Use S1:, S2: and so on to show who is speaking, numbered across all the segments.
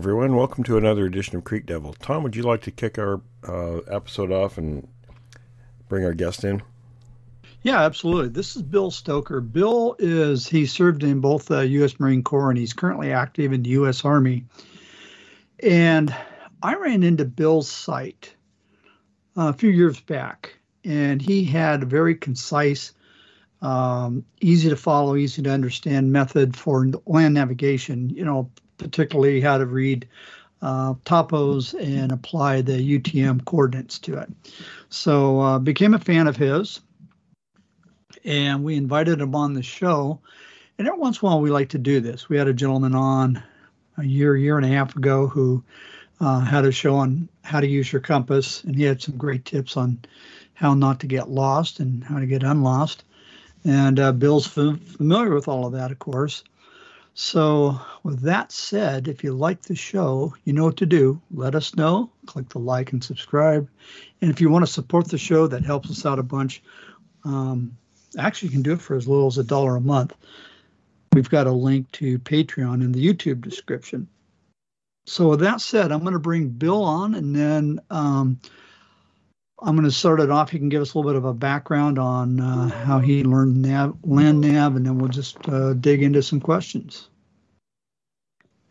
S1: Everyone. Welcome to another edition of Creek Devil. Tom, would you like to kick our uh, episode off and bring our guest in?
S2: Yeah, absolutely. This is Bill Stoker. Bill is, he served in both the U.S. Marine Corps and he's currently active in the U.S. Army. And I ran into Bill's site uh, a few years back, and he had a very concise, um, easy to follow, easy to understand method for land navigation. You know, particularly how to read uh, topos and apply the UTM coordinates to it. So uh, became a fan of his, and we invited him on the show. And every once in a while, we like to do this. We had a gentleman on a year, year and a half ago who uh, had a show on how to use your compass, and he had some great tips on how not to get lost and how to get unlost. And uh, Bill's familiar with all of that, of course. So, with that said, if you like the show, you know what to do. Let us know. Click the like and subscribe. And if you want to support the show, that helps us out a bunch. Um, actually, you can do it for as little as a dollar a month. We've got a link to Patreon in the YouTube description. So, with that said, I'm going to bring Bill on and then um, I'm going to start it off. He can give us a little bit of a background on uh, how he learned nav, land nav, and then we'll just uh, dig into some questions.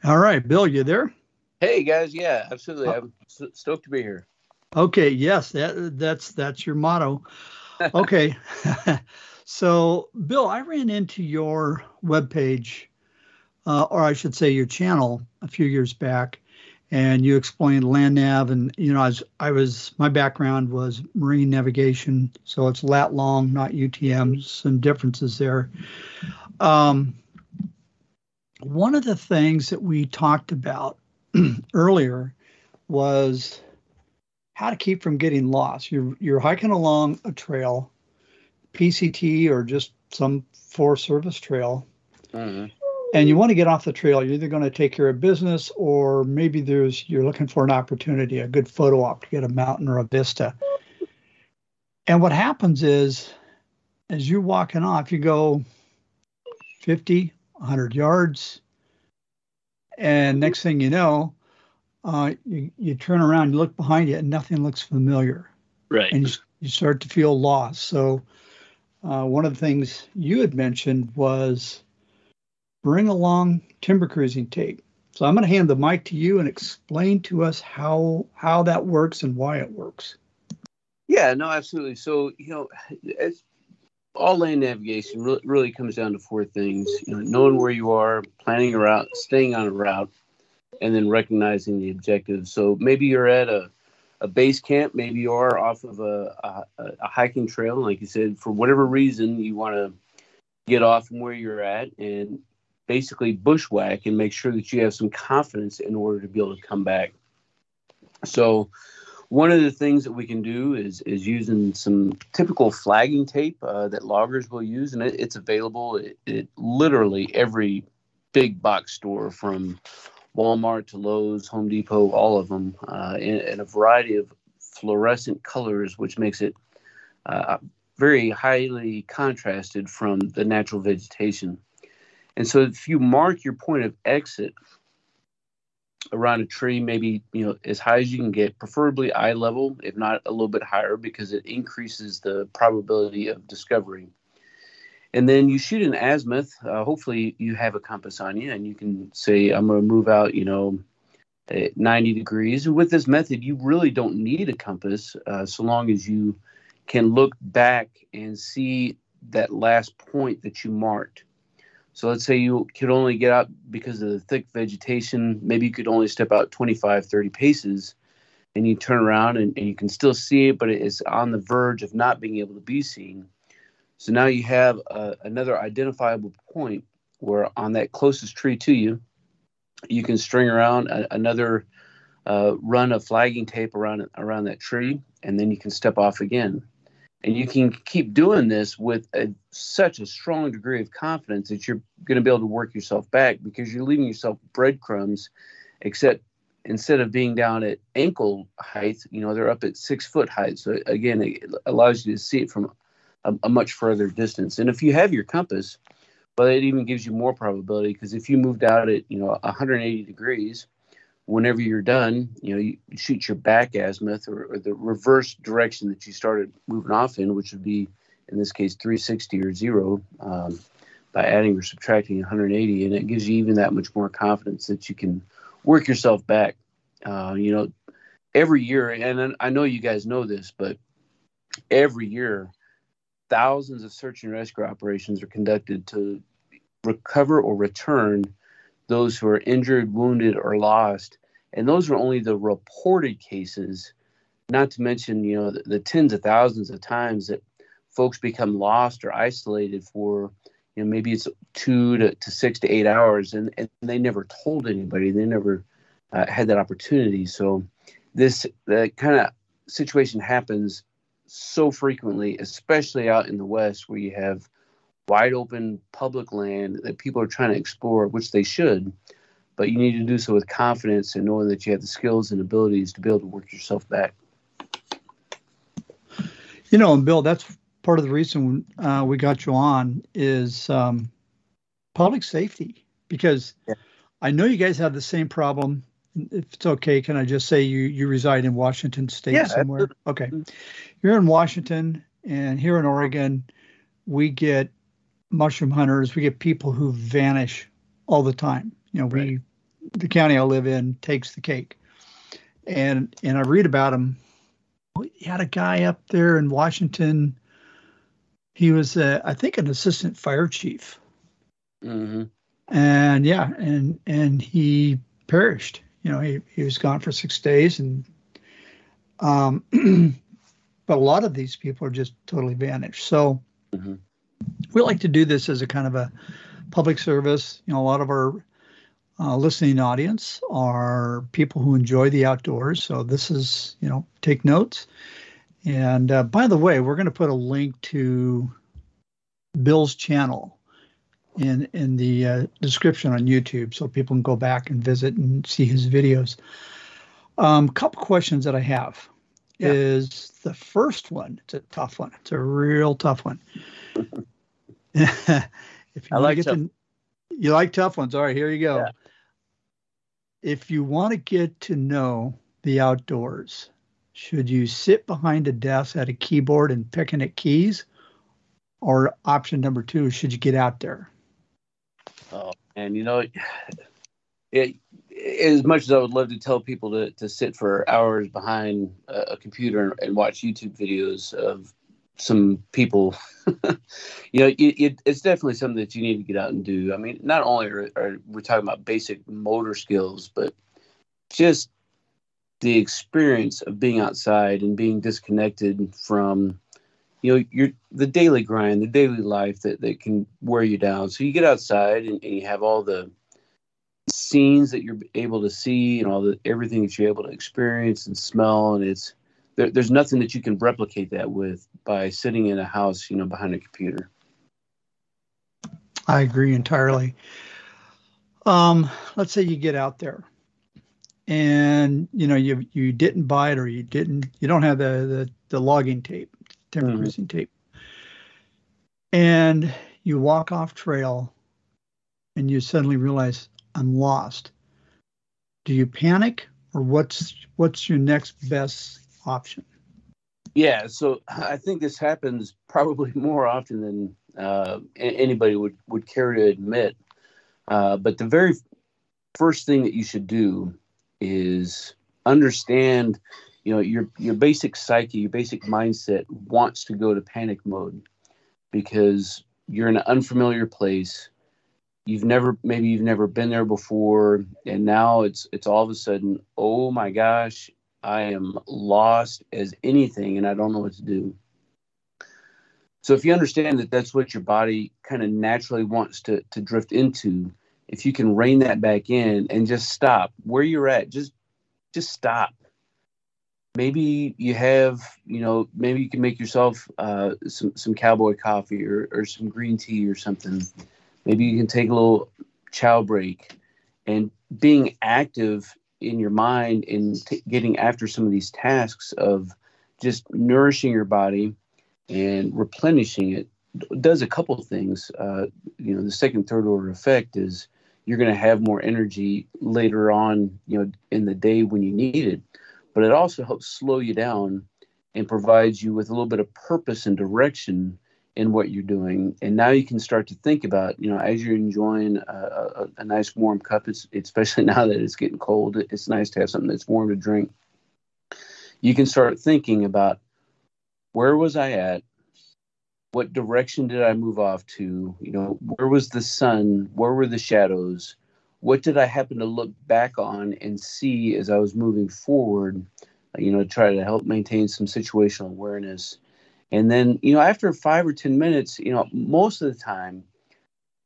S2: All right, Bill, you there?
S3: Hey guys, yeah, absolutely. I'm stoked to be here.
S2: Okay, yes, that that's that's your motto. Okay, so Bill, I ran into your webpage, uh, or I should say your channel, a few years back, and you explained land nav, and you know, I was I was my background was marine navigation, so it's lat long, not UTMs, some differences there. Um, one of the things that we talked about earlier was how to keep from getting lost. You're you're hiking along a trail, PCT or just some Forest Service trail,
S3: Mm-hmm.
S2: And you want to get off the trail. You're either going to take care of business or maybe there's you're looking for an opportunity, a good photo op to get a mountain or a vista. And what happens is, as you're walking off, you go 50, 100 yards, and next thing you know, uh, you, you turn around, you look behind you, and nothing looks familiar,
S3: Right.
S2: and you, you start to feel lost. So, uh, one of the things you had mentioned was bring along timber cruising tape. So I'm going to hand the mic to you and explain to us how how that works and why it works.
S3: Yeah, no, absolutely. So, you know, it's all land navigation really, really comes down to four things. You know, knowing where you are, planning a route, staying on a route, and then recognizing the objectives. So maybe you're at a, a base camp, maybe you are off of a, a, a hiking trail. Like you said, for whatever reason, you want to get off from where you're at and basically bushwhack and make sure that you have some confidence in order to be able to come back. So, one of the things that we can do is is using some typical flagging tape uh, that loggers will use, and it, it's available at, at literally every big box store from Walmart to Lowe's, Home Depot, all of them, uh, in, in a variety of fluorescent colors, which makes it uh, very highly contrasted from the natural vegetation. And so, if you mark your point of exit around a tree, maybe you know as high as you can get, preferably eye level, if not a little bit higher, because it increases the probability of discovery. And then you shoot an azimuth. Uh, hopefully, you have a compass on you, and you can say, "I'm going to move out," you know, at 90 degrees. And with this method, you really don't need a compass, uh, so long as you can look back and see that last point that you marked. So let's say you could only get out because of the thick vegetation, maybe you could only step out 25, 30 paces and you turn around and, and you can still see it, but it's on the verge of not being able to be seen. So now you have uh, another identifiable point where on that closest tree to you, you can string around a, another uh, run of flagging tape around around that tree, and then you can step off again. And you can keep doing this with a, such a strong degree of confidence that you're going to be able to work yourself back because you're leaving yourself breadcrumbs, except instead of being down at ankle height, you know, they're up at six foot height. So again, it allows you to see it from a, a much further distance. And if you have your compass, well, it even gives you more probability because if you moved out at, you know, 180 degrees, whenever you're done, you know, you shoot your back azimuth or, or the reverse direction that you started moving off in, which would be in this case 360 or zero um, by adding or subtracting 180, and it gives you even that much more confidence that you can work yourself back. Uh, you know, every year, and I know you guys know this, but every year, thousands of search and rescue operations are conducted to recover or return those who are injured, wounded, or lost. And those were only the reported cases, not to mention, you know, the, the tens of thousands of times that folks become lost or isolated for you know maybe it's two to, to six to eight hours and, and they never told anybody. They never uh, had that opportunity. So this kind of situation happens so frequently especially out in the west where you have wide open public land that people are trying to explore which they should but you need to do so with confidence and knowing that you have the skills and abilities to be able to work yourself back
S2: you know and bill that's part of the reason uh, we got you on is um, public safety because yeah. I know you guys have the same problem. If it's okay, can I just say you you reside in Washington State yeah, somewhere? Absolutely. Okay, mm-hmm. you're in Washington, and here in Oregon, we get mushroom hunters. We get people who vanish all the time. You know, right. we the county I live in takes the cake, and and I read about them. We had a guy up there in Washington he was, uh, I think, an assistant fire chief. Mm-hmm. And yeah, and and he perished. You know, he, he was gone for six days, and um, but a lot of these people are just totally vanished. So mm-hmm. we like to do this as a kind of a public service. You know, a lot of our uh, listening audience are people who enjoy the outdoors. So this is, you know, take notes. And uh, by the way, we're going to put a link to Bill's channel in in the uh, description on YouTube, so people can go back and visit and see his videos. A um, couple questions that I have yeah. is the first one. It's a tough one. It's a real tough one. if you I like tough. to, you like tough ones. All right, here you go. Yeah. If you want to get to know the outdoors, should you sit behind a desk at a keyboard and picking at keys, or option number two, should you get out there?
S3: Oh, and you know, it, as much as I would love to tell people to, to sit for hours behind a, computer and, watch YouTube videos of some people, you know, it, it, it's definitely something that you need to get out and do. I mean, not only are, are we talking about basic motor skills, but just the experience of being outside and being disconnected from you know you're the daily grind the daily life that, that can wear you down so you get outside and, and you have all the scenes that you're able to see and all the everything that you're able to experience and smell and it's there, there's nothing that you can replicate that with by sitting in a house you know behind a computer
S2: i agree entirely um, let's say you get out there and you know you you didn't buy it or you didn't you don't have the the, the logging tape timber mm-hmm. tape. And you walk off trail and you suddenly realize I'm lost. Do you panic or what's what's your next best option?
S3: Yeah, so I think this happens probably more often than uh, anybody would, would care to admit. Uh, but the very first thing that you should do is understand you know your your basic psyche your basic mindset wants to go to panic mode because you're in an unfamiliar place you've never maybe you've never been there before and now it's it's all of a sudden oh my gosh i am lost as anything and i don't know what to do So if you understand that that's what your body kind of naturally wants to to drift into, if you can rein that back in and just stop where you're at, just just stop. Maybe you have, you know, maybe you can make yourself uh, some some cowboy coffee or, or some green tea or something. Maybe you can take a little chow break and being active in your mind in t- getting after some of these tasks of just nourishing your body and replenishing it does a couple things. Uh, you know, the second, third order effect is you're going to have more energy later on, you know, in the day when you need it. But it also helps slow you down and provides you with a little bit of purpose and direction in what you're doing. And now you can start to think about, you know, as you're enjoying a, a, a nice warm cup, it's, especially now that it's getting cold, it's nice to have something that's warm to drink. You can start thinking about where was I at? What direction did I move off to? You know, where was the sun? Where were the shadows? What did I happen to look back on and see as I was moving forward? You know, try to help maintain some situational awareness. And then, you know, after five or 10 minutes, you know, most of the time,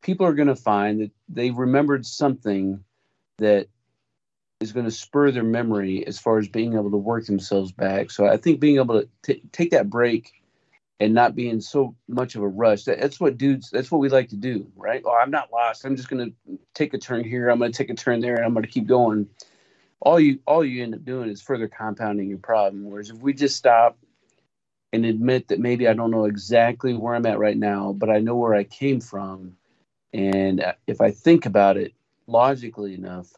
S3: people are going to find that they remembered something that is going to spur their memory as far as being able to work themselves back. So I think being able to t- take that break and not being so much of a rush. That, that's what dudes. That's what we like to do, right? Oh, I'm not lost. I'm just going to take a turn here. I'm going to take a turn there, and I'm going to keep going. All you all you end up doing is further compounding your problem. Whereas if we just stop and admit that maybe I don't know exactly where I'm at right now, but I know where I came from, and uh, if I think about it logically enough,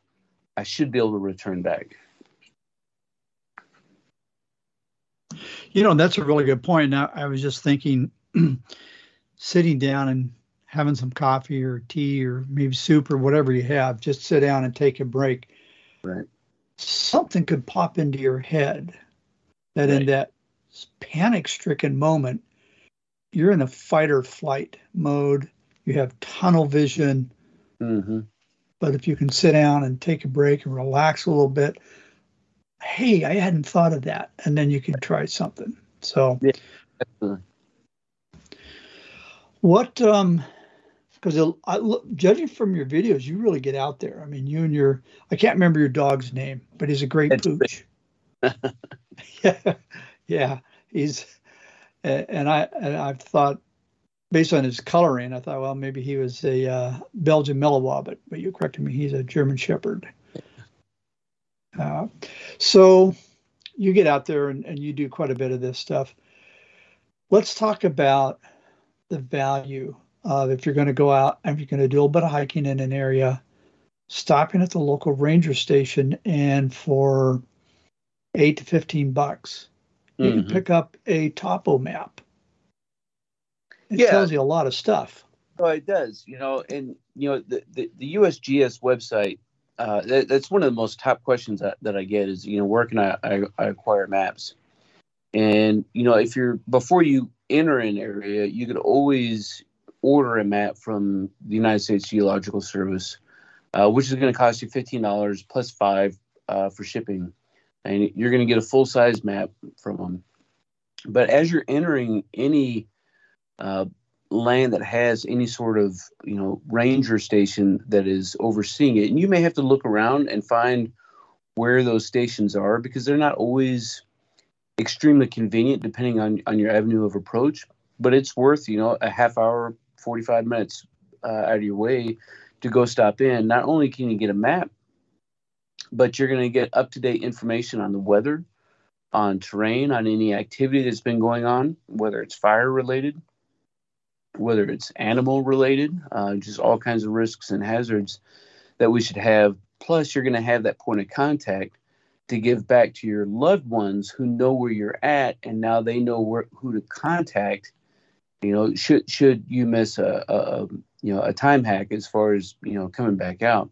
S3: I should be able to return back.
S2: You know, that's a really good point. Now, I was just thinking, sitting down and having some coffee or tea or maybe soup or whatever you have, just sit down and take a break.
S3: Right.
S2: Something could pop into your head that
S3: Right.
S2: in that panic stricken moment, you're in a fight or flight mode. You have tunnel vision.
S3: Mm-hmm.
S2: But if you can sit down and take a break and relax a little bit, hey, I hadn't thought of that. And then you can try something. So,
S3: Yeah,
S2: what, um, because I look, judging from your videos, you really get out there. I mean, you and your, I can't remember your dog's name, but he's a great pooch. yeah, yeah, he's, and I, and I've thought, based on his coloring, I thought, well, maybe he was a uh, Belgian Malinois, but but you corrected me, he's a German Shepherd. Uh, so you get out there and, and you do quite a bit of this stuff. Let's talk about the value of if you're going to go out, if you're going to do a little bit of hiking in an area, stopping at the local ranger station and for eight to 15 bucks, you can
S3: Mhm.
S2: pick up a topo map. It
S3: Yeah.
S2: tells you a lot of stuff.
S3: Oh, it does. You know, and you know the the, the USGS website. Uh, that, that's one of the most top questions that, that I get is you know where can I, I I acquire maps, and you know if you're before you enter an area, you could always order a map from the United States Geological Service, uh, which is going to cost you fifteen dollars plus five uh, for shipping, and you're going to get a full size map from them. But as you're entering any uh, land that has any sort of you know ranger station that is overseeing it and you may have to look around and find where those stations are because they're not always extremely convenient depending on on your avenue of approach but it's worth you know a half hour 45 minutes uh, out of your way to go stop in not only can you get a map but you're going to get up to date information on the weather on terrain on any activity that's been going on whether it's fire related whether it's animal related, uh, just all kinds of risks and hazards that we should have. Plus, you're going to have that point of contact to give back to your loved ones who know where you're at, and now they know where, who to contact. You know, should should you miss a, a, a you know a time hack as far as you know coming back out,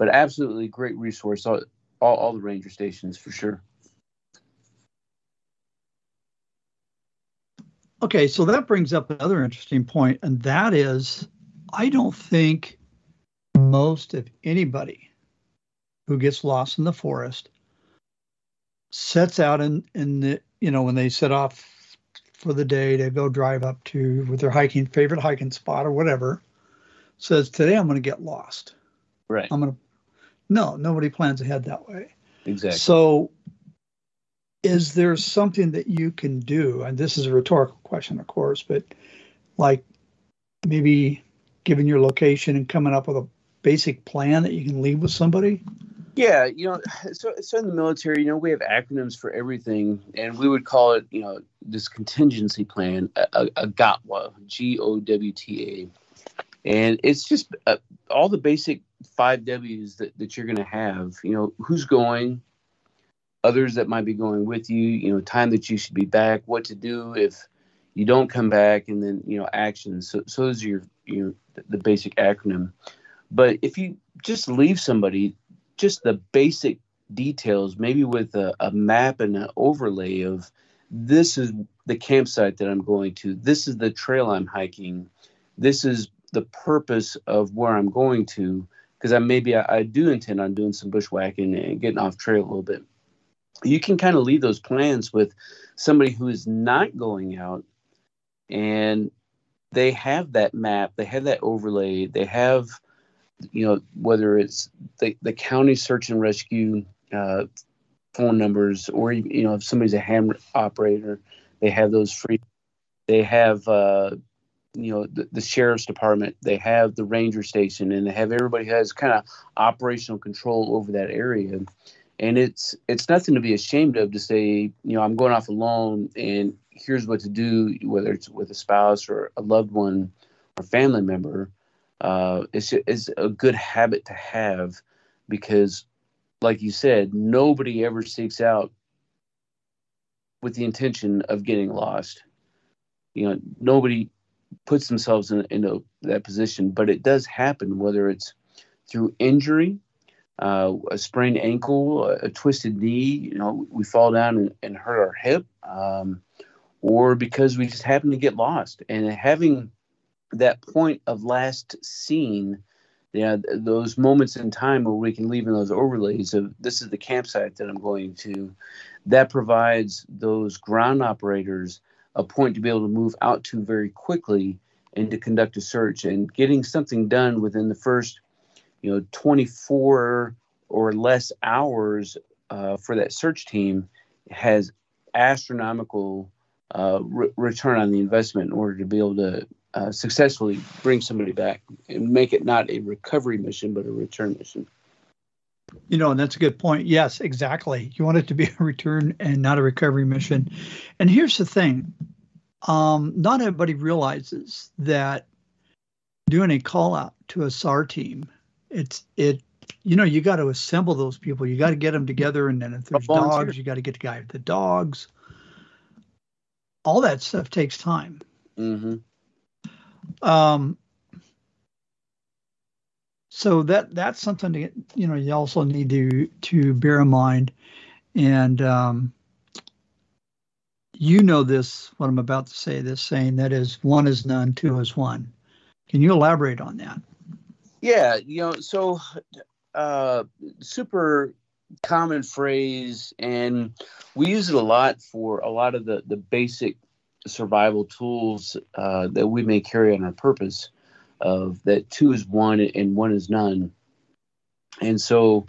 S3: but absolutely great resource. All, all, all the ranger stations for sure.
S2: Okay, so that brings up another interesting point, and that is I don't think most of anybody who gets lost in the forest sets out in, in the, you know, when they set off for the day to go drive up to with their hiking favorite hiking spot or whatever says today i'm going to get lost
S3: Right.
S2: i'm going to no nobody plans ahead that way.
S3: Exactly.
S2: so is there something that you can do and this is a rhetorical question of course but like maybe giving your location and coming up with a basic plan that you can leave with somebody?
S3: Yeah, you know, so so in the military, you know, we have acronyms for everything, and we would call it, you know, this contingency plan, a, a, a GOTWA, G O W T A, and it's just uh, all the basic five W's that that you're going to have. You know, who's going, others that might be going with you. You know, time that you should be back, what to do if you don't come back, and then you know, actions. So so those are your your the basic acronym. But if you just leave somebody just the basic details, maybe with a, a map and an overlay of this is the campsite that I'm going to, this is the trail I'm hiking, this is the purpose of where I'm going to, because I maybe I, I do intend on doing some bushwhacking and getting off trail a little bit. You can kind of leave those plans with somebody who is not going out and they have that map, they have that overlay, they have you know whether it's the, the county search and rescue uh, phone numbers or you know if somebody's a ham operator they have those free they have uh, you know the, the sheriff's department they have the ranger station and they have everybody has kind of operational control over that area and it's it's nothing to be ashamed of to say you know i'm going off alone and here's what to do whether it's with a spouse or a loved one or family member uh, it's, it's a good habit to have because, like you said, nobody ever seeks out with the intention of getting lost. You know, nobody puts themselves in into that position, but it does happen, whether it's through injury, uh, a sprained ankle, a, a, twisted knee, you know, we fall down and, and hurt our hip, um, or because we just happen to get lost. And having that point of last seen, yeah, those moments in time where we can leave in those overlays of this is the campsite that I'm going to, that provides those ground operators a point to be able to move out to very quickly and to conduct a search and getting something done within the first, you know, 24 or less hours uh, for that search team has astronomical uh, re- return on the investment in order to be able to uh, successfully bring somebody back and make it not a recovery mission but a return mission.
S2: You know, and that's a good point. Yes, exactly. You want it to be a return and not a recovery mission. And here's the thing um, not everybody realizes that doing a call out to a SAR team, it's, it, you know, you got to assemble those people. You got to get them together. And then if there's dogs, you got to get the guy with the dogs. All that stuff takes time.
S3: Mm-hmm.
S2: Um, so that that's something to you know you also need to to bear in mind, and um, you know this what I'm about to say. This saying that is one is none, two is one. Can you elaborate on that?
S3: Yeah, you know, so uh, super common phrase, and we use it a lot for a lot of the the basic survival tools uh, that we may carry on our purpose of that two is one and one is none. And so,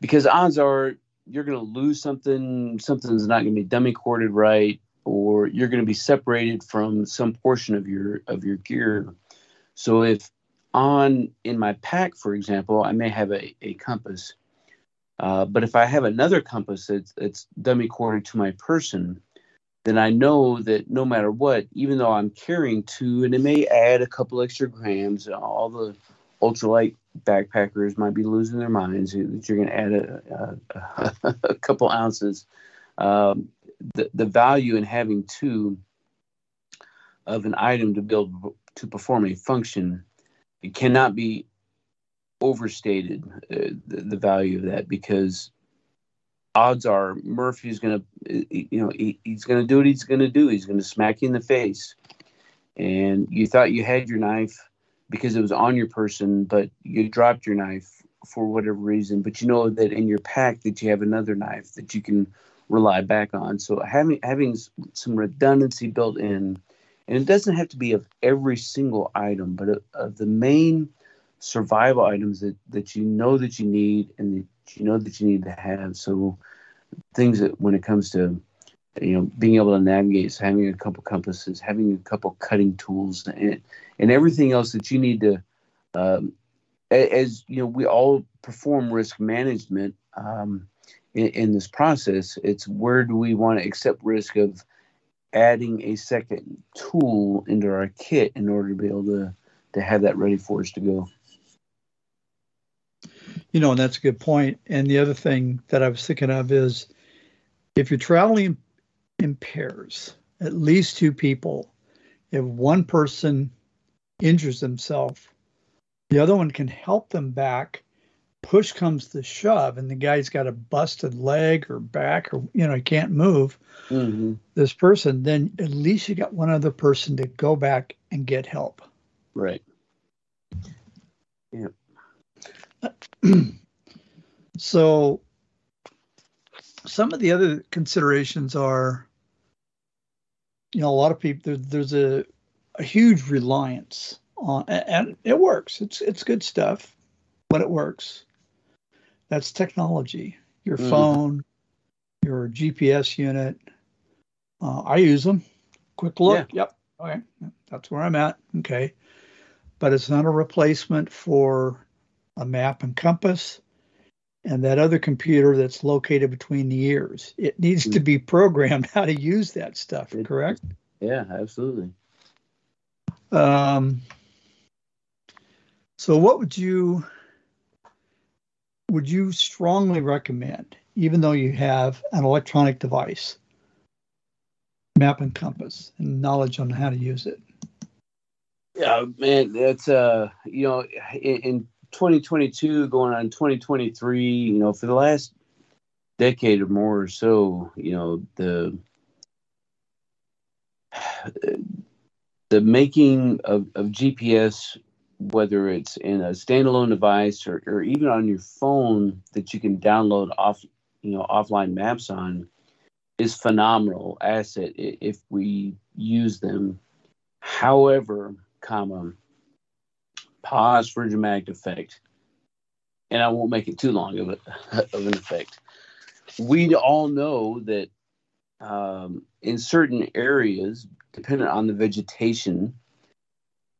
S3: because odds are you're going to lose something, something's not going to be dummy corded right, or you're going to be separated from some portion of your of your gear. So if on in my pack, for example, I may have a, a compass, uh, but if I have another compass that's, that's dummy corded to my person, then I know that no matter what, even though I'm carrying two, and it may add a couple extra grams, all the ultralight backpackers might be losing their minds that you're going to add a, a, a, couple ounces. Um, the, the value in having two of an item to build to perform a function it cannot be overstated uh, the, the value of that because odds are Murphy's going to, you know, he, he's going to do what he's going to do. He's going to smack you in the face. And you thought you had your knife because it was on your person, but you dropped your knife for whatever reason. But you know that in your pack that you have another knife that you can rely back on. So having having some redundancy built in, and it doesn't have to be of every single item, but of, of the main survival items that, that you know that you need and you know that you need to have. So things that when it comes to you know being able to navigate, having a couple compasses, having a couple cutting tools, and and everything else that you need to. Um, as you know, we all perform risk management. Um, in, in this process. It's where do we want to accept risk of adding a second tool into our kit in order to be able to to have that ready for us to go.
S2: You know, and that's a good point. And the other thing that I was thinking of is if you're traveling in pairs, at least two people, if one person injures themselves, the other one can help them back push comes to shove and the guy's got a busted leg or back or you know he can't move mm-hmm. this person then at least you got one other person to go back and get help
S3: right yeah
S2: so some of the other considerations are you know a lot of people there, there's a, a huge reliance on and it works it's it's good stuff but it works that's technology. Your mm. phone, your GPS unit. Uh, I use them. Quick look. Yeah. Yep. Okay. That's where I'm at. Okay. But it's not a replacement for a map and compass and that other computer that's located between the ears. It needs to be programmed how to use that stuff, correct?
S3: Yeah, absolutely.
S2: Um, so, what would you would you strongly recommend, even though you have an electronic device, map and compass and knowledge on how to use it?
S3: Yeah, man, that's uh, you know, in, in 2022 going on 2023, you know, for the last decade or more or so, you know, the the making of, of GPS whether it's in a standalone device or, or even on your phone that you can download off you know offline maps on is phenomenal asset if we use them. However comma pause for dramatic effect and i won't make it too long of, a, of an effect. We all know that um, in certain areas dependent on the vegetation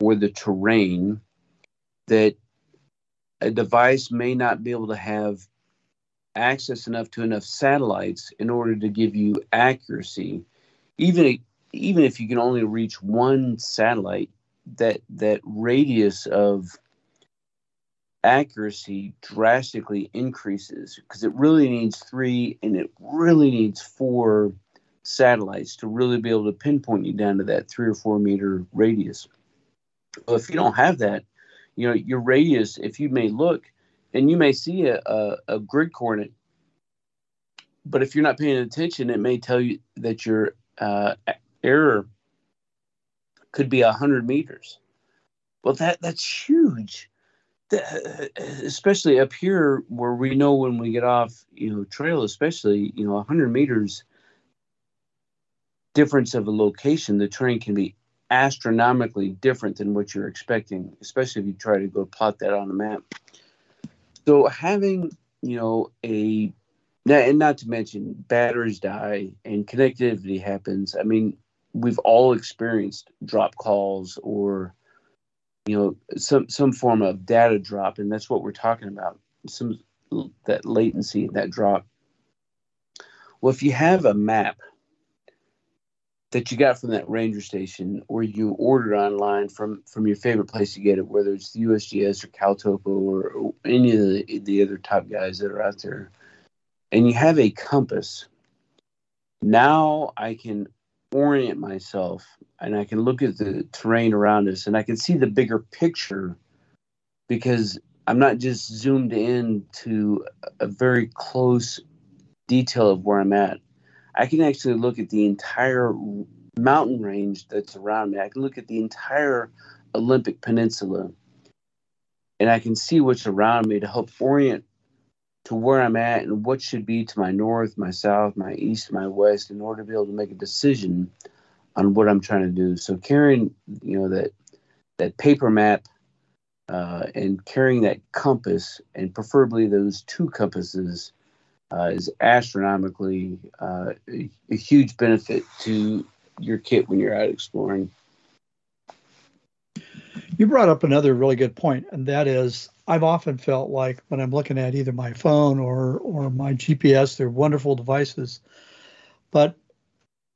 S3: or the terrain that a device may not be able to have access enough to enough satellites in order to give you accuracy. Even even if you can only reach one satellite that that radius of accuracy drastically increases because it really needs three and it really needs four satellites to really be able to pinpoint you down to that three or four meter radius. Well, if you don't have that you know your radius if you may look and you may see a, a, a grid coordinate but if you're not paying attention it may tell you that your uh, error could be 100 meters well that that's huge that, especially up here where we know when we get off you know trail especially you know 100 meters difference of a location the terrain can be astronomically different than what you're expecting, especially if you try to go plot that on a map. So having, you know, a and not to mention batteries die and connectivity happens. I mean, we've all experienced drop calls or you know some some form of data drop, and that's what we're talking about. Some that latency, that drop. Well, if you have a map that you got from that ranger station or you ordered online from from your favorite place to get it whether it's the usgs or caltopo or, or any of the, the other top guys that are out there and you have a compass now i can orient myself and i can look at the terrain around us and i can see the bigger picture because i'm not just zoomed in to a very close detail of where i'm at I can actually look at the entire mountain range that's around me. I can look at the entire Olympic Peninsula and I can see what's around me to help orient to where I'm at and what should be to my north, my south, my east, my west, in order to be able to make a decision on what I'm trying to do. So carrying, you know, that that paper map uh, and carrying that compass, and preferably those two compasses, uh, is astronomically uh, a, a huge benefit to your kit when you're out exploring.
S2: You brought up another really good point, and that is I've often felt like when I'm looking at either my phone or or my GPS, they're wonderful devices, but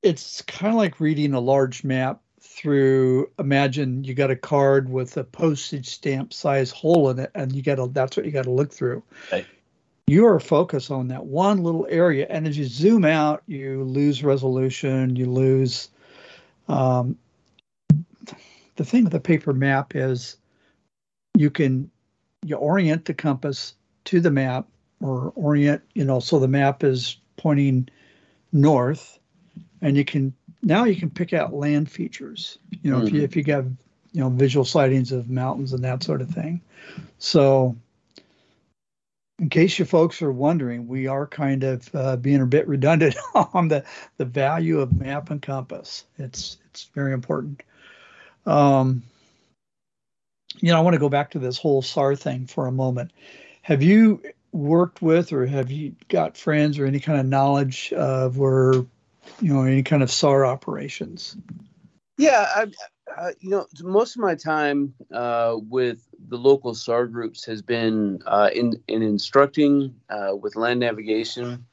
S2: it's kind of like reading a large map through imagine you got a card with a postage stamp size hole in it and you got to that's what you got to look through
S3: right.
S2: you are focused on that one little area and as you zoom out you lose resolution you lose um, the thing with the paper map is you can you orient the compass to the map or orient you know so the map is pointing north and you can now you can pick out land features you know mm-hmm. if you if you got you know visual sightings of mountains and that sort of thing. So in case you folks are wondering we are kind of uh, being a bit redundant on the the value of map and compass. It's it's very important. Um you know i want to go back to this whole sar thing for a moment have you worked with or have you got friends or any kind of knowledge of where you know any kind of SAR operations?
S3: Yeah, I, you know, most of my time uh, with the local SAR groups has been uh, in in instructing uh, with land navigation.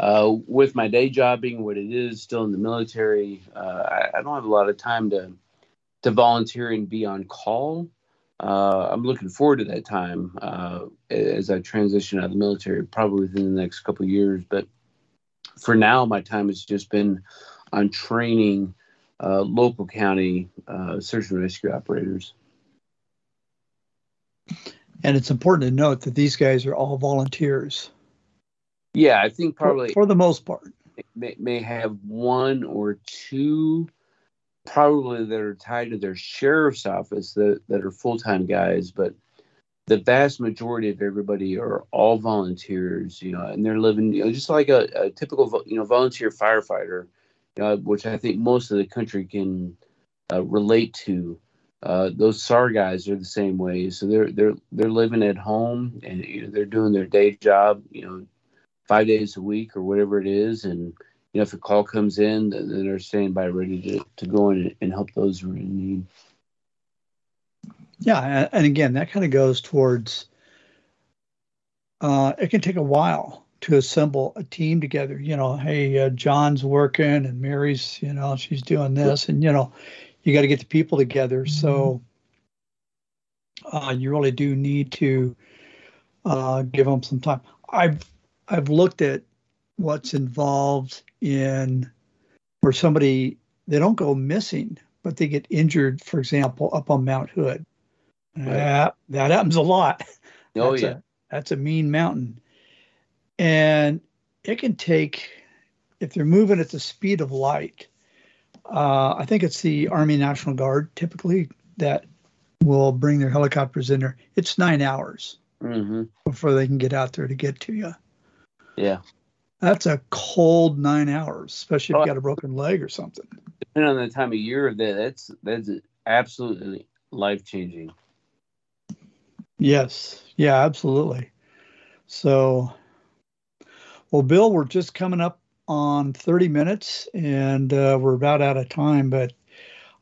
S3: Uh, with my day job being what it is, still in the military, uh, I, I, don't have a lot of time to to volunteer and be on call. I'm looking forward to that time as I transition out of the military, probably within the next couple years. But for now, my time has just been on training uh, local county uh, search and rescue operators.
S2: And it's important to note that these guys are all volunteers.
S3: Yeah, I think probably
S2: for, for the most part
S3: may, may have one or two probably that are tied to their sheriff's office that, that are full-time guys but the vast majority of everybody are all volunteers, you know, and they're living, you know, just like a, a typical, you know, volunteer firefighter, uh, which I think most of the country can uh, relate to. Uh, those SAR guys are the same way. So they're they're they're living at home and you know, they're doing their day job, you know, five days a week or whatever it is, and you know if a call comes in, then they're standing by ready to, to go in and help those who are in need.
S2: Yeah, and again, that kind of goes towards. Uh, it can take a while to assemble a team together. You know, hey, uh, John's working and Mary's, you know, she's doing this, and you know, you got to get the people together. Mm-hmm. So uh, you really do need to uh, give them some time. I've I've looked at what's involved in where somebody they don't go missing, but they get injured, for example, up on Mount Hood. Yeah, that happens a lot.
S3: Oh
S2: that's
S3: yeah,
S2: a, that's a mean mountain, and it can take if they're moving at the speed of light. Uh, I think it's the Army National Guard typically that will bring their helicopters in there. It's nine hours
S3: mm-hmm.
S2: before they can get out there to get to you.
S3: Yeah,
S2: that's a cold nine hours, especially if oh, you got a broken leg or something.
S3: Depending on the time of year, that that's that's absolutely life changing.
S2: Yes. Yeah, absolutely. So, well, Bill, we're just coming up on 30 minutes and uh, we're about out of time, but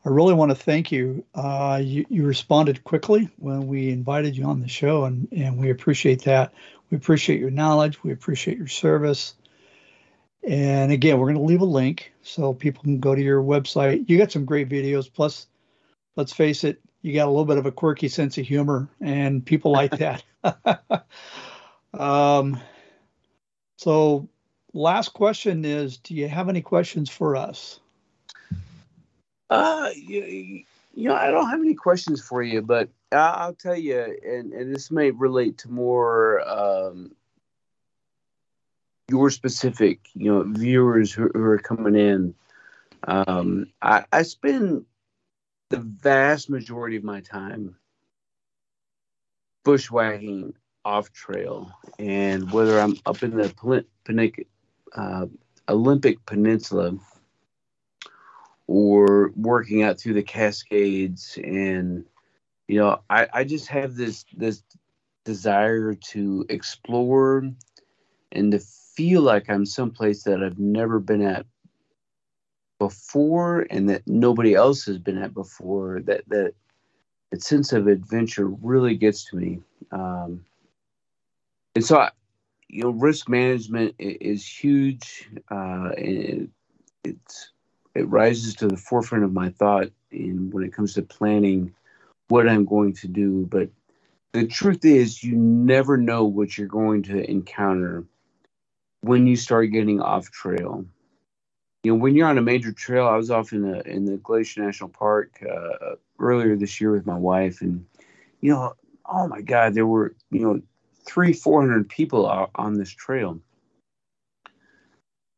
S2: I really want to thank you. Uh, you. You responded quickly when we invited you on the show, and, and we appreciate that. We appreciate your knowledge. We appreciate your service. And again, we're going to leave a link so people can go to your website. You got some great videos. Plus, let's face it, you got a little bit of a quirky sense of humor, and people like that. um, so, last question is: Do you have any questions for us?
S3: Uh, you, you know, I don't have any questions for you, but I'll tell you, and, and this may relate to more um, your specific, you know, viewers who, who are coming in. Um, I, I spend the vast majority of my time bushwhacking off trail, and whether I'm up in the uh, Olympic Peninsula or working out through the Cascades, and you know, I, I just have this this desire to explore and to feel like I'm someplace that I've never been at before and that nobody else has been at before that that that sense of adventure really gets to me. Um, and so I, you know risk management is huge. Uh, and it, it rises to the forefront of my thought in when it comes to planning what I'm going to do. But the truth is you never know what you're going to encounter when you start getting off trail you know, when you're on a major trail, I was off in the in the Glacier National Park uh, earlier this year with my wife, and you know, oh my God, there were you know three, four hundred people on this trail.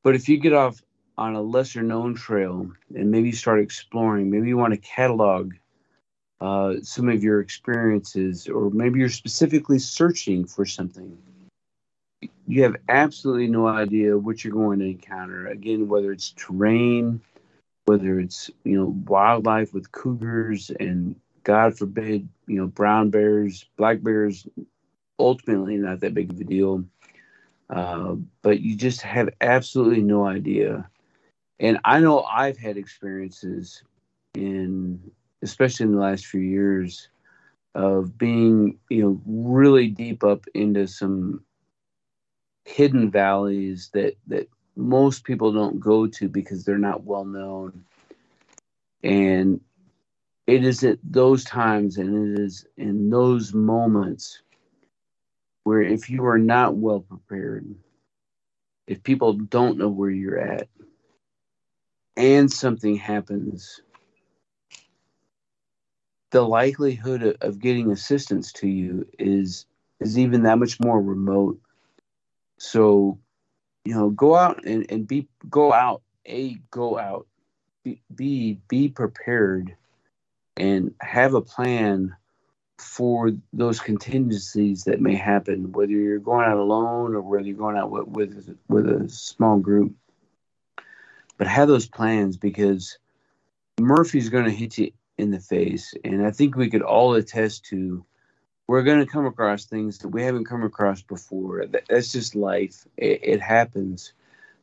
S3: But if you get off on a lesser known trail and maybe start exploring, maybe you want to catalog uh, some of your experiences, or maybe you're specifically searching for something you have absolutely no idea what you're going to encounter. Again, whether it's terrain, whether it's you know wildlife with cougars and God forbid you know brown bears, black bears. Ultimately, not that big of a deal, uh, but you just have absolutely no idea. And I know I've had experiences in, especially in the last few years, of being you know really deep up into some hidden valleys that that most people don't go to because they're not well known. And it is at those times and it is in those moments where if you are not well prepared if people don't know where you're at and something happens the likelihood of, getting assistance to you is is even that much more remote so, you know, go out and, and be go out. A go out. B, B be prepared and have a plan for those contingencies that may happen, whether you're going out alone or whether you're going out with with, with a small group. But have those plans because Murphy's going to hit you in the face, and I think we could all attest to we're going to come across things that we haven't come across before. That's just life. It, it, happens.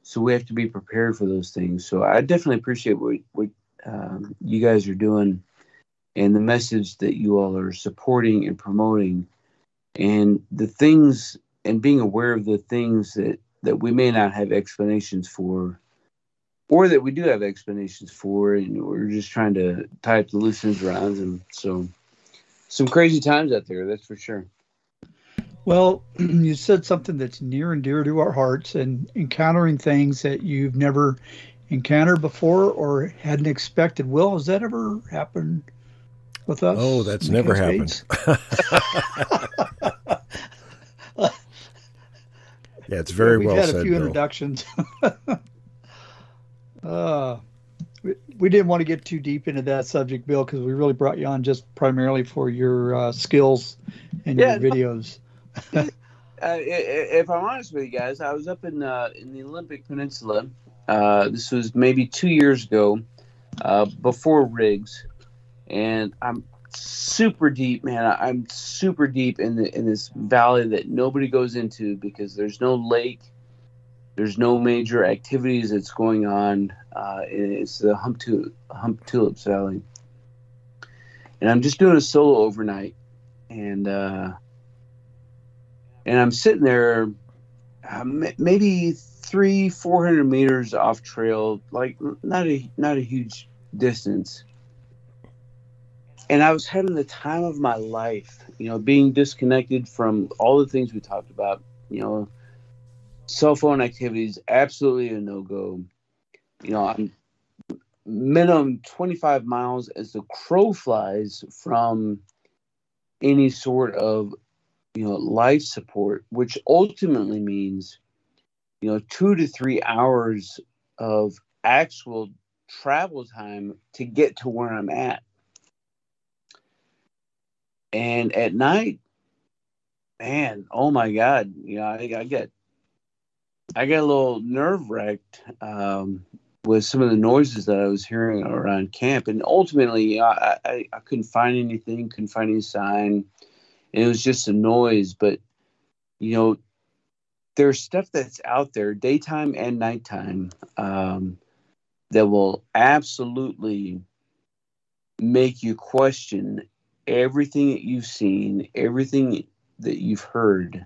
S3: So we have to be prepared for those things. So I definitely appreciate what, what um, you guys are doing and the message that you all are supporting and promoting and the things and being aware of the things that, that we may not have explanations for or that we do have explanations for and we're just trying to tie up the loose ends around them. So some crazy times out there, that's for sure.
S2: Well, you said something that's near and dear to our hearts and encountering things that you've never encountered before or hadn't expected. Will, has that ever happened with us?
S1: Oh, that's never happened. yeah, it's very
S2: We've
S1: well
S2: had
S1: said.
S2: a few
S1: Bill.
S2: introductions. uh, we, didn't want to get too deep into that subject, Bill, because we really brought you on just primarily for your uh, skills and yeah, your videos.
S3: uh, if I'm honest with you guys, I was up in uh, in the Olympic Peninsula. Uh, this was maybe two years ago, uh, before rigs, and I'm super deep, man. I'm super deep in the in this valley that nobody goes into because there's no lake there's no major activities that's going on. Uh, it's the Hump, tu- Humptulips Valley, and I'm just doing a solo overnight, and uh, and I'm sitting there, uh, maybe three, four hundred meters off trail, like not a not a huge distance. And I was having the time of my life, you know, being disconnected from all the things we talked about, you know, cell phone activities absolutely a no go. You know, I'm minimum 25 miles as the crow flies from any sort of you know life support which ultimately means you know 2 to 3 hours of actual travel time to get to where I'm at and at night man, oh my God, you know, I, I get, I got a little nerve wracked um, with some of the noises that I was hearing around camp, and ultimately, I, I, I couldn't find anything, couldn't find any sign, and it was just a noise. But you know, there's stuff that's out there, daytime and nighttime, um, that will absolutely make you question everything that you've seen, everything that you've heard,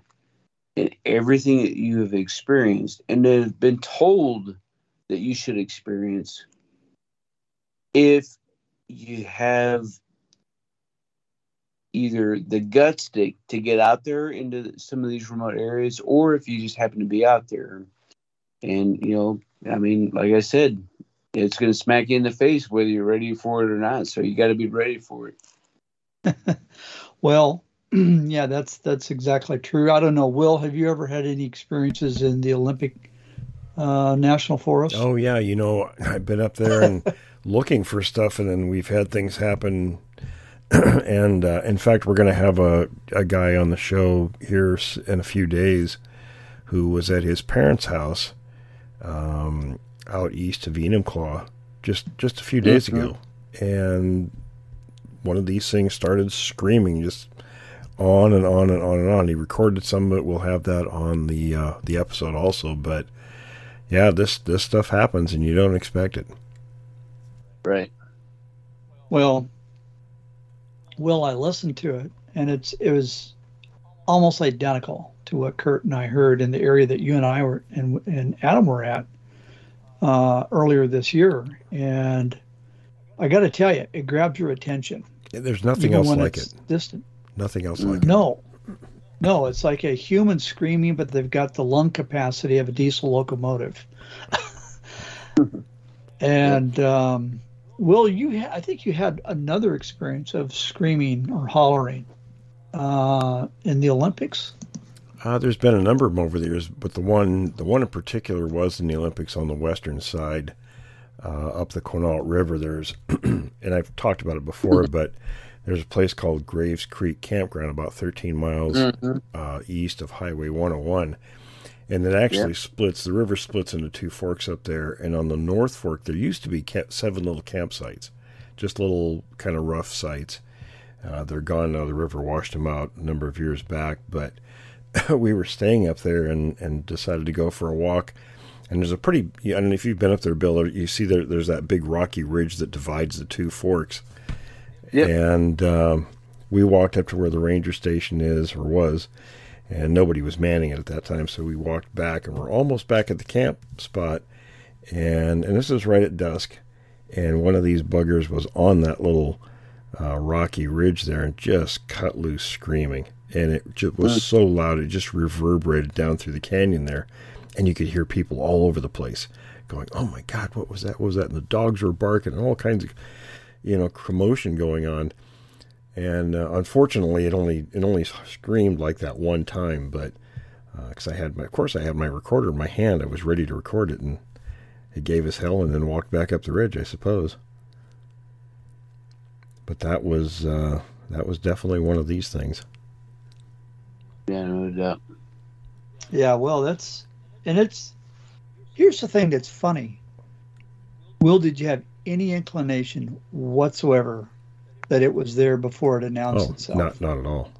S3: everything that you have experienced, and have been told that you should experience if you have either the guts to, to get out there into some of these remote areas or if you just happen to be out there. And you know i mean like i said it's going to smack you in the face whether you're ready for it or not. So you got to be ready for it.
S2: Well yeah that's that's exactly true. I don't know will have you ever had any experiences in the olympic uh, national forest?
S1: Oh yeah, you know I've been up there and looking for stuff, and then we've had things happen. and uh, in fact, we're going to have a a guy on the show here in a few days who was at his parents' house um, out east of Enumclaw just just a few days ago, and one of these things started screaming just on and on and on and on. He recorded some of it. We'll have that on the uh, the episode also, but yeah, this this stuff happens and you don't expect it.
S3: right
S2: Well, Will, I listened to it, and it's it was almost identical to what Kurt and I heard in the area that you and I were and and Adam were at uh, earlier this year, and I got to tell you, it grabs your attention.
S1: There's nothing
S2: even
S1: else
S2: when
S1: like
S2: it's
S1: it.
S2: distant.
S1: Nothing else like it.
S2: No, no, it's like a human screaming, but they've got the lung capacity of a diesel locomotive. and um, Will, you ha- I think you had another experience of screaming or hollering uh, in the Olympics.
S1: Uh, there's been a number of them over the years, but the one the one in particular was in the Olympics on the western side, uh, up the Quinault River. There's, and I've talked about it before, but there's a place called Graves Creek Campground about 13 miles uh, east of Highway 101, and it actually splits. The river splits into two forks up there, and on the north fork there used to be ca- seven little campsites, just little kind of rough sites. Uh, they're gone now. The river washed them out a number of years back, but we were staying up there and, and decided to go for a walk. And there's a pretty, I don't know if you've been up there, Bill, you see there, there's that big rocky ridge that divides the two forks.
S3: Yep.
S1: And um, we walked up to where the ranger station is or was, and nobody was manning it at that time. So we walked back, and we're almost back at the camp spot. And, and this is right at dusk. And one of these buggers was on that little uh, rocky ridge there and just cut loose screaming. And it just was so loud, it just reverberated down through the canyon there. And you could hear people all over the place going, Oh my God, what was that? What was that? And the dogs were barking and all kinds of, you know, commotion going on. And uh, unfortunately, it only it only screamed like that one time. But because I had my, of course, I had my recorder in my hand, I was ready to record it, and it gave us hell, and then walked back up the ridge, I suppose. But that was uh, that was definitely one of these things.
S3: yeah no doubt
S2: Yeah, well, that's and it's here's the thing that's funny. Will, did you have any inclination whatsoever that it was there before it announced
S1: Oh,
S2: itself?
S1: not not at all.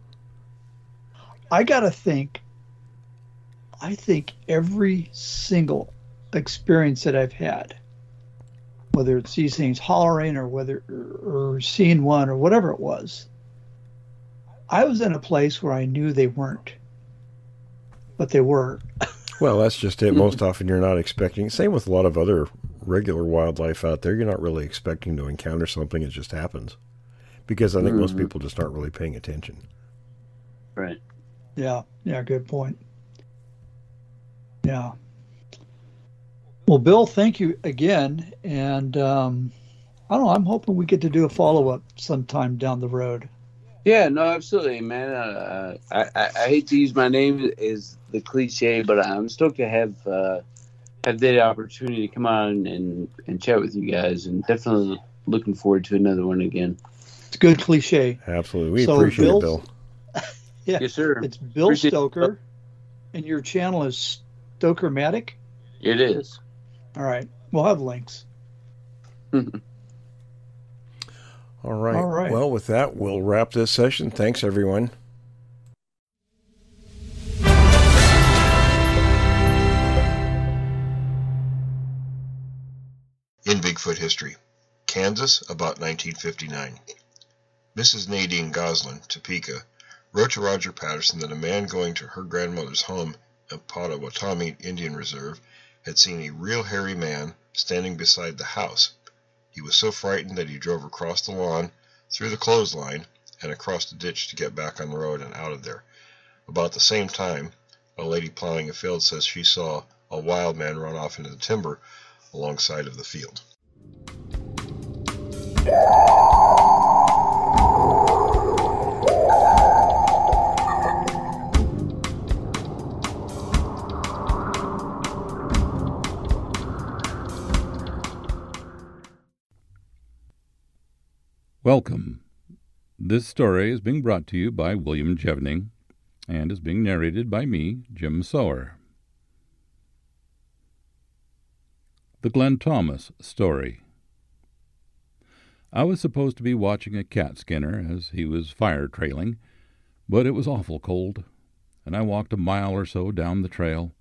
S2: I got to think, I think every single experience that I've had, whether it's these things hollering or whether or, or seeing one or whatever it was, I was in a place where I knew they weren't, but they were.
S1: Well, that's just it. Most often, you're not expecting. Same with a lot of other regular wildlife out there. You're not really expecting to encounter something. It just happens, because I think most
S3: Mhm.
S1: people just aren't really paying attention.
S3: right
S2: Yeah, yeah, good point. Yeah. Well, Bill, thank you again, and um, I don't know. I'm hoping we get to do a follow up sometime down the road.
S3: Yeah, no, absolutely, man. Uh, I, I I hate to use my name as the cliche, but I'm stoked to have uh, have the opportunity to come on and and chat with you guys, and definitely looking forward to another one again.
S2: It's a good cliche.
S1: Absolutely, we
S2: So,
S1: appreciate
S2: Bill-
S1: it, Bill.
S2: Yeah,
S3: Yes, sir.
S2: it's Bill
S3: Appreciate-
S2: Stoker, and your channel is Stokermatic.
S3: It is.
S2: All right, we'll have links.
S1: All right.
S2: All right.
S1: Well, with that, we'll wrap this session. Thanks, everyone. In Bigfoot history, Kansas, about 1959. Mrs. Nadine Goslin, Topeka, wrote to Roger Patterson that a man going to her grandmother's home at Potawatomi Indian Reserve had seen a real hairy man standing beside the house. He was so frightened that he drove across the lawn, through the clothesline, and across the ditch to get back on the road and out of there. About the same time, a lady plowing a field says she saw a wild man run off into the timber alongside of the field.
S4: Welcome. This story is being brought to you by William Jevning and is being narrated by me, Jim Sower. The Glenn Thomas Story I was supposed to be watching a cat skinner as he was fire trailing, but it was awful cold, and I walked a mile or so down the trail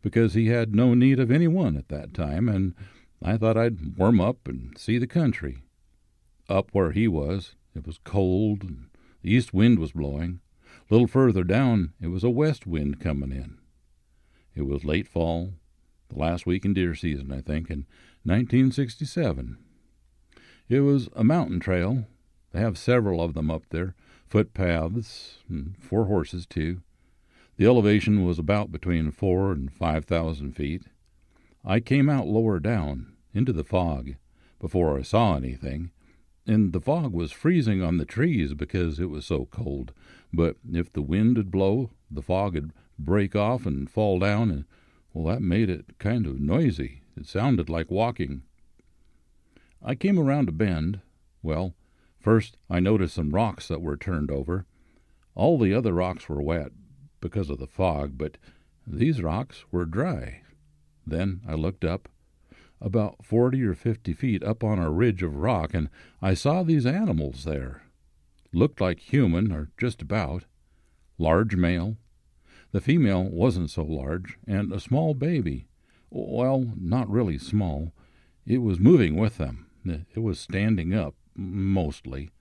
S4: because he had no need of any one at that time, and I thought I'd warm up and see the country. Up where he was, it was cold, and the east wind was blowing. A little further down, it was a west wind coming in. It was late fall, the last week in deer season, I think, in 1967. It was a mountain trail. They have several of them up there, footpaths, and four horses, too. The elevation was about between four and five thousand feet. I came out lower down, into the fog, before I saw anything and the fog was freezing on the trees because it was so cold. But if the wind would blow, the fog would break off and fall down, and well, that made it kind of noisy. It sounded like walking. I came around a bend. Well, first I noticed some rocks that were turned over. All the other rocks were wet because of the fog, but these rocks were dry. Then I looked up about forty or fifty feet up on a ridge of rock, and I saw these animals there. Looked like human, or just about. Large male. The female wasn't so large, and a small baby. Well, not really small. It was moving with them. It was standing up, mostly.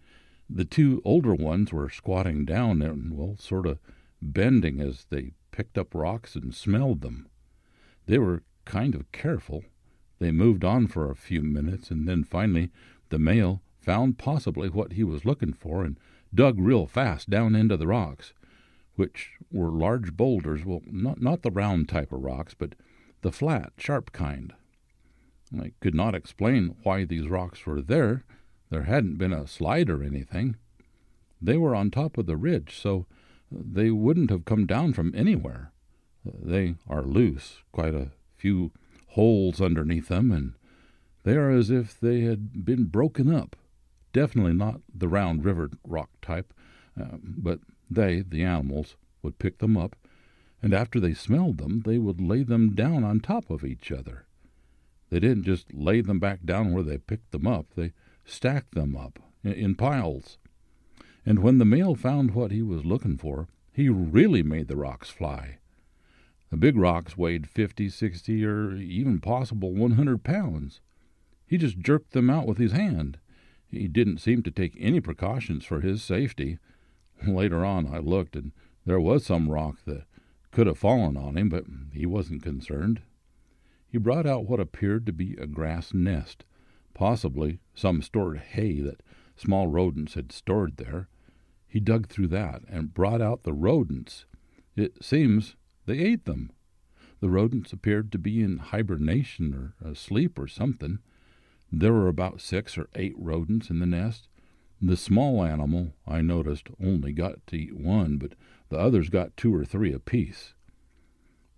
S4: The two older ones were squatting down and, well, sort of bending as they picked up rocks and smelled them. They were kind of careful. They moved on for a few minutes, and then finally the male found possibly what he was looking for and dug real fast down into the rocks, which were large boulders, well, not, not the round type of rocks, but the flat, sharp kind. I could not explain why these rocks were there. There hadn't been a slide or anything. They were on top of the ridge, so they wouldn't have come down from anywhere. They are loose, quite a few holes underneath them, and they are as if they had been broken up. Definitely not the round river rock type, uh, but they, the animals, would pick them up, and after they smelled them, they would lay them down on top of each other. They didn't just lay them back down where they picked them up, they stacked them up in, piles. And when the male found what he was looking for, he really made the rocks fly. The big rocks weighed fifty, sixty, or even possible one hundred pounds. He just jerked them out with his hand. He didn't seem to take any precautions for his safety. Later on, I looked, and there was some rock that could have fallen on him, but he wasn't concerned. He brought out what appeared to be a grass nest, possibly some stored hay that small rodents had stored there. He dug through that and brought out the rodents. It seems they ate them. The rodents appeared to be in hibernation or asleep or something. There were about six or eight rodents in the nest. The small animal, I noticed, only got to eat one, but the others got two or three apiece.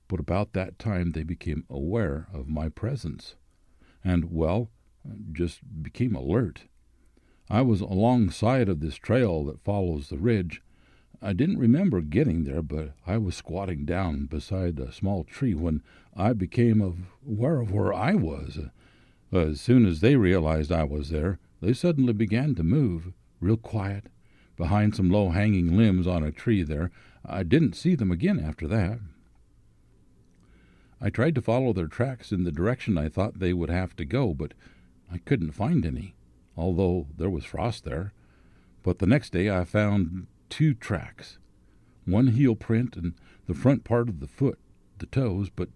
S4: But about that time they became aware of my presence, and, well, just became alert. I was alongside of this trail that follows the ridge. I didn't remember getting there, but I was squatting down beside a small tree when I became aware of where I was. As soon as they realized I was there, they suddenly began to move, real quiet, behind some low hanging limbs on a tree there. I didn't see them again after that. I tried to follow their tracks in the direction I thought they would have to go, but I couldn't find any, although there was frost there. But the next day I found two tracks one heel print and the front part of the foot, the toes, but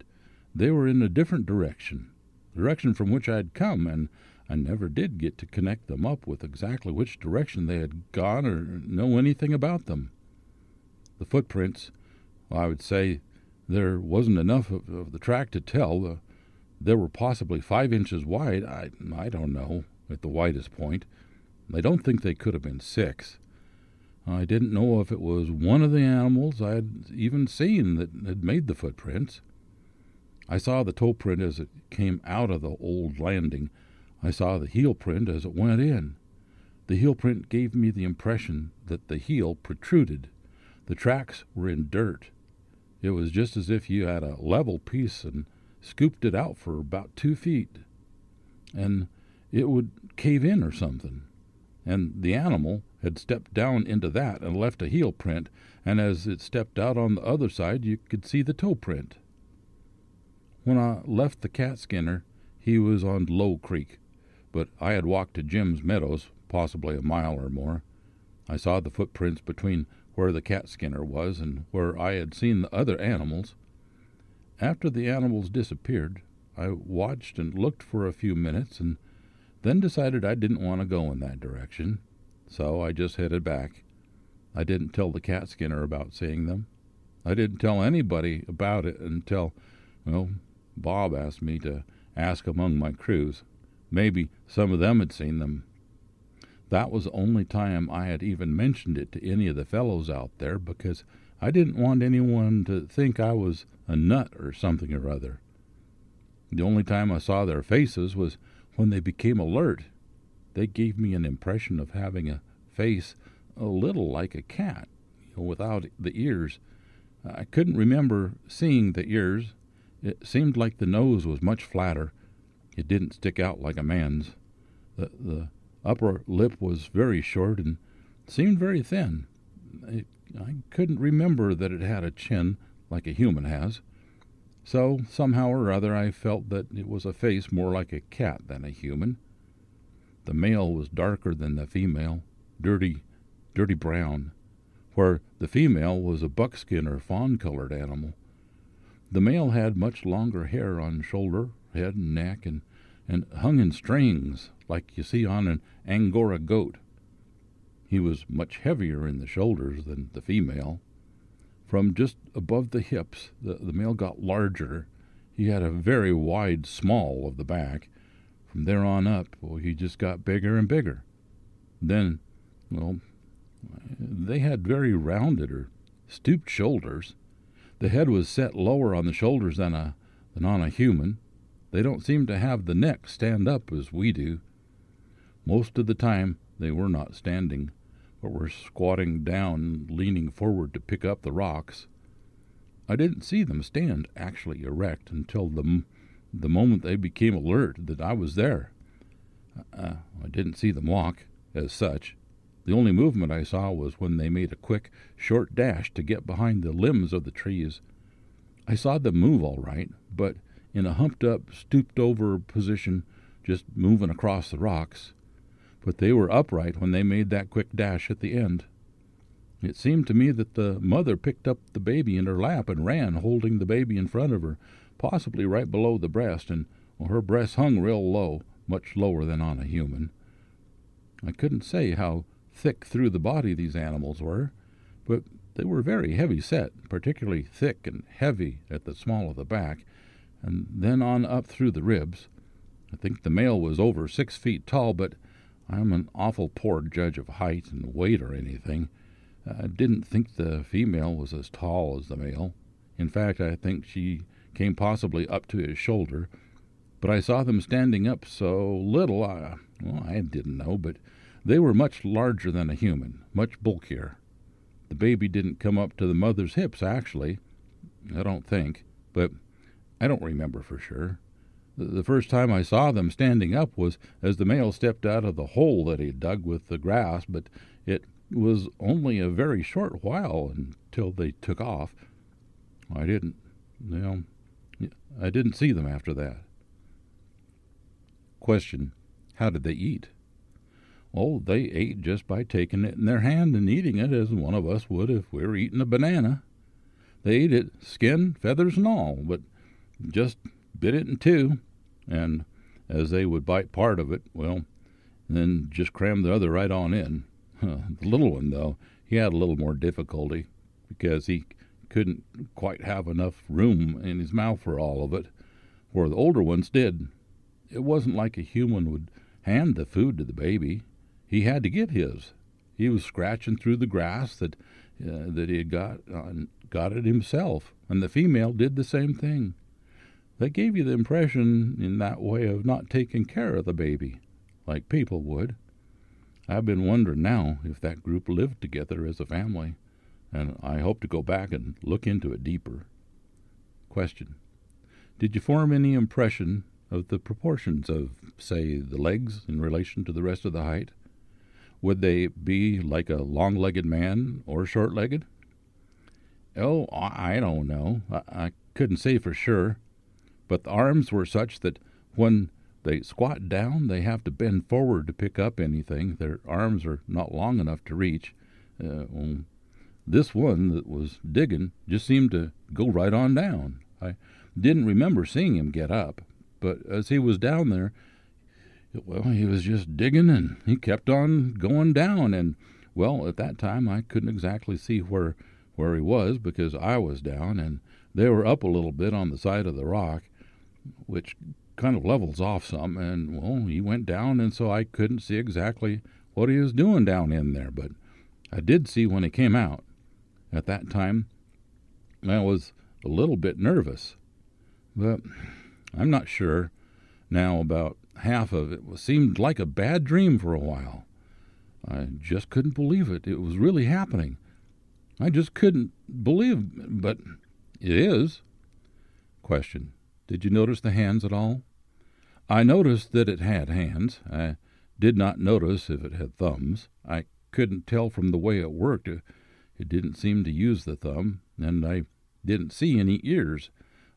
S4: they were in a different direction, the direction from which I had come, and I never did get to connect them up with exactly which direction they had gone or know anything about them. The footprints, I would say there wasn't enough of, of the track to tell. Uh, they were possibly five inches wide. I, I don't know, at the widest point. I don't think they could have been six. I didn't know if it was one of the animals I had even seen that had made the footprints. I saw the toe print as it came out of the old landing. I saw the heel print as it went in. The heel print gave me the impression that the heel protruded. The tracks were in dirt. It was just as if you had a level piece and scooped it out for about two feet. And it would cave in or something. And the animal had stepped down into that and left a heel print, and as it stepped out on the other side, you could see the toe print. When I left the cat skinner, he was on Low Creek, but I had walked to Jim's Meadows, possibly a mile or more. I saw the footprints between where the cat skinner was and where I had seen the other animals. After the animals disappeared, I watched and looked for a few minutes and then decided I didn't want to go in that direction so I just headed back. I didn't tell the cat skinner about seeing them. I didn't tell anybody about it until, well, Bob asked me to ask among my crews. Maybe some of them had seen them. That was the only time I had even mentioned it to any of the fellows out there because I didn't want anyone to think I was a nut or something or other. The only time I saw their faces was when they became alert they gave me an impression of having a face a little like a cat, you know, without the ears. I couldn't remember seeing the ears. It seemed like the nose was much flatter. It didn't stick out like a man's. The, the upper lip was very short and seemed very thin. I couldn't remember that it had a chin like a human has. So, somehow or other, I felt that it was a face more like a cat than a human. The male was darker than the female, dirty, dirty brown, where the female was a buckskin or fawn colored animal. The male had much longer hair on shoulder, head, and neck, and, and hung in strings like you see on an Angora goat. He was much heavier in the shoulders than the female. From just above the hips, the, the male got larger. He had a very wide small of the back, from there on up, well, he just got bigger and bigger. Then, well, they had very rounded or stooped shoulders. The head was set lower on the shoulders than a than on a human. They don't seem to have the neck stand up as we do. Most of the time they were not standing, but were squatting down, leaning forward to pick up the rocks. I didn't see them stand actually erect until the the moment they became alert that I was there. Uh, I didn't see them walk, as such. The only movement I saw was when they made a quick, short dash to get behind the limbs of the trees. I saw them move all right, but in a humped up, stooped over position, just moving across the rocks. But they were upright when they made that quick dash at the end. It seemed to me that the mother picked up the baby in her lap and ran, holding the baby in front of her, possibly right below the breast, and well, her breast hung real low, much lower than on a human. I couldn't say how thick through the body these animals were, but they were very heavy set, particularly thick and heavy at the small of the back, and then on up through the ribs. I think the male was over six feet tall, but I'm an awful poor judge of height and weight or anything. I didn't think the female was as tall as the male. In fact, I think she came possibly up to his shoulder, but I saw them standing up so little, I, well, I didn't know, but they were much larger than a human, much bulkier. The baby didn't come up to the mother's hips, actually. I don't think, but I don't remember for sure. The first time I saw them standing up was as the male stepped out of the hole that he had dug with the grass, but it was only a very short while until they took off. I didn't, you know, I didn't see them after that. Question How did they eat? Oh, they ate just by taking it in their hand and eating it as one of us would if we were eating a banana. They ate it, skin, feathers, and all, but just bit it in two, and as they would bite part of it, well, then just cram the other right on in. the little one, though, he had a little more difficulty because he couldn't quite have enough room in his mouth for all of it, where the older ones did. It wasn't like a human would hand the food to the baby. He had to get his. He was scratching through the grass that uh, that he had got uh, got it himself, and the female did the same thing. They gave you the impression in that way of not taking care of the baby, like people would. I've been wondering now if that group lived together as a family, and I hope to go back and look into it deeper. Question Did you form any impression of the proportions of, say, the legs in relation to the rest of the height? Would they be like a long legged man or short legged? Oh, I don't know. I, I couldn't say for sure. But the arms were such that when they squat down, they have to bend forward to pick up anything. Their arms are not long enough to reach. Uh, well, this one that was digging just seemed to go right on down. I didn't remember seeing him get up, but as he was down there, well, he was just digging and he kept on going down. And, well, at that time I couldn't exactly see where, where he was because I was down and they were up a little bit on the side of the rock, which kind of levels off some. And, well, he went down, and so I couldn't see exactly what he was doing down in there. But I did see when he came out. At that time, I was a little bit nervous. But I'm not sure now about half of it seemed like a bad dream for a while. I just couldn't believe it. It was really happening. I just couldn't believe, but it is. Question: Did you notice the hands at all? I noticed that it had hands. I did not notice if it had thumbs. I couldn't tell from the way it worked. It didn't seem to use the thumb, and I didn't see any ears.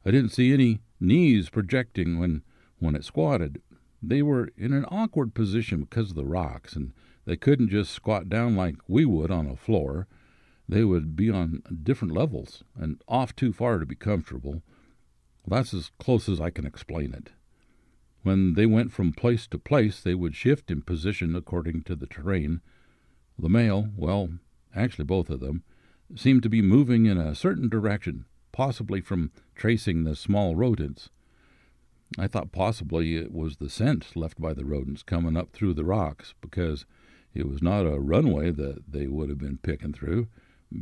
S4: I didn't see any knees projecting when when it squatted. They were in an awkward position because of the rocks, and they couldn't just squat down like we would on a floor. They would be on different levels and off too far to be comfortable. That's as close as I can explain it. When they went from place to place, they would shift in position according to the terrain. The male, well, actually both of them, seemed to be moving in a certain direction, possibly from tracing the small rodents. I thought possibly it was the scent left by the rodents coming up through the rocks, because it was not a runway that they would have been picking through,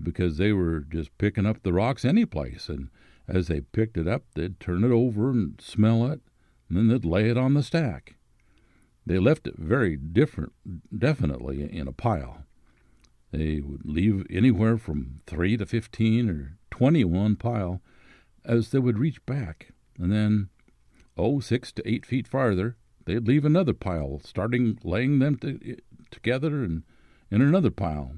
S4: because they were just picking up the rocks any place, and as they picked it up, they'd turn it over and smell it, and then they'd lay it on the stack. They left it very different, definitely in a pile. They would leave anywhere from three to fifteen or twenty one pile as they would reach back, and then oh, six to eight feet farther, they'd leave another pile, starting laying them to, eh, together and in another pile.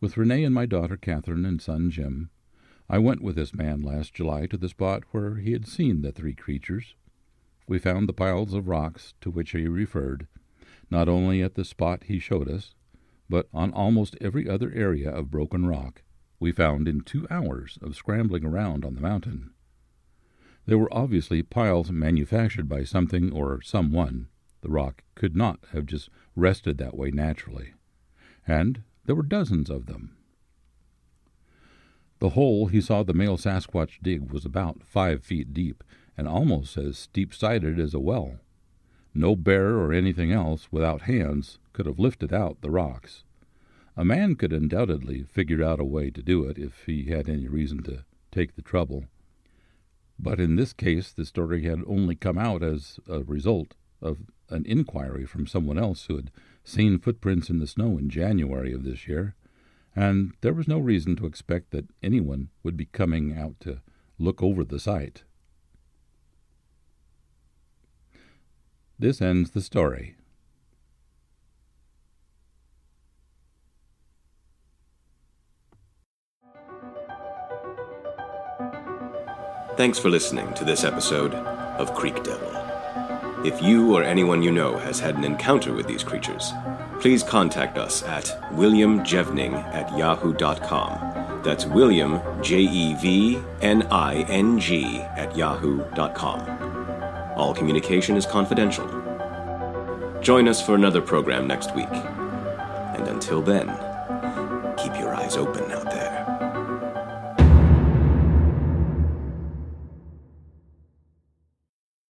S4: With Renee and my daughter Catherine and son Jim, I went with this man last July to the spot where he had seen the three creatures. We found the piles of rocks to which he referred, not only at the spot he showed us, but on almost every other area of broken rock we found in two hours of scrambling around on the mountain. There were obviously piles manufactured by something or someone. The rock could not have just rested that way naturally. And there were dozens of them. The hole he saw the male Sasquatch dig was about five feet deep and almost as steep sided as a well. No bear or anything else without hands could have lifted out the rocks. A man could undoubtedly figure out a way to do it if he had any reason to take the trouble. But in this case, the story had only come out as a result of an inquiry from someone else who had seen footprints in the snow in January of this year, and there was no reason to expect that anyone would be coming out to look over the site. This ends the story.
S5: Thanks for listening to this episode of Creek Devil. If you or anyone you know has had an encounter with these creatures, please contact us at williamjevning at yahoo.com. That's William, J E V N I N G, at yahoo.com. All communication is confidential. Join us for another program next week. And until then, keep your eyes open out there.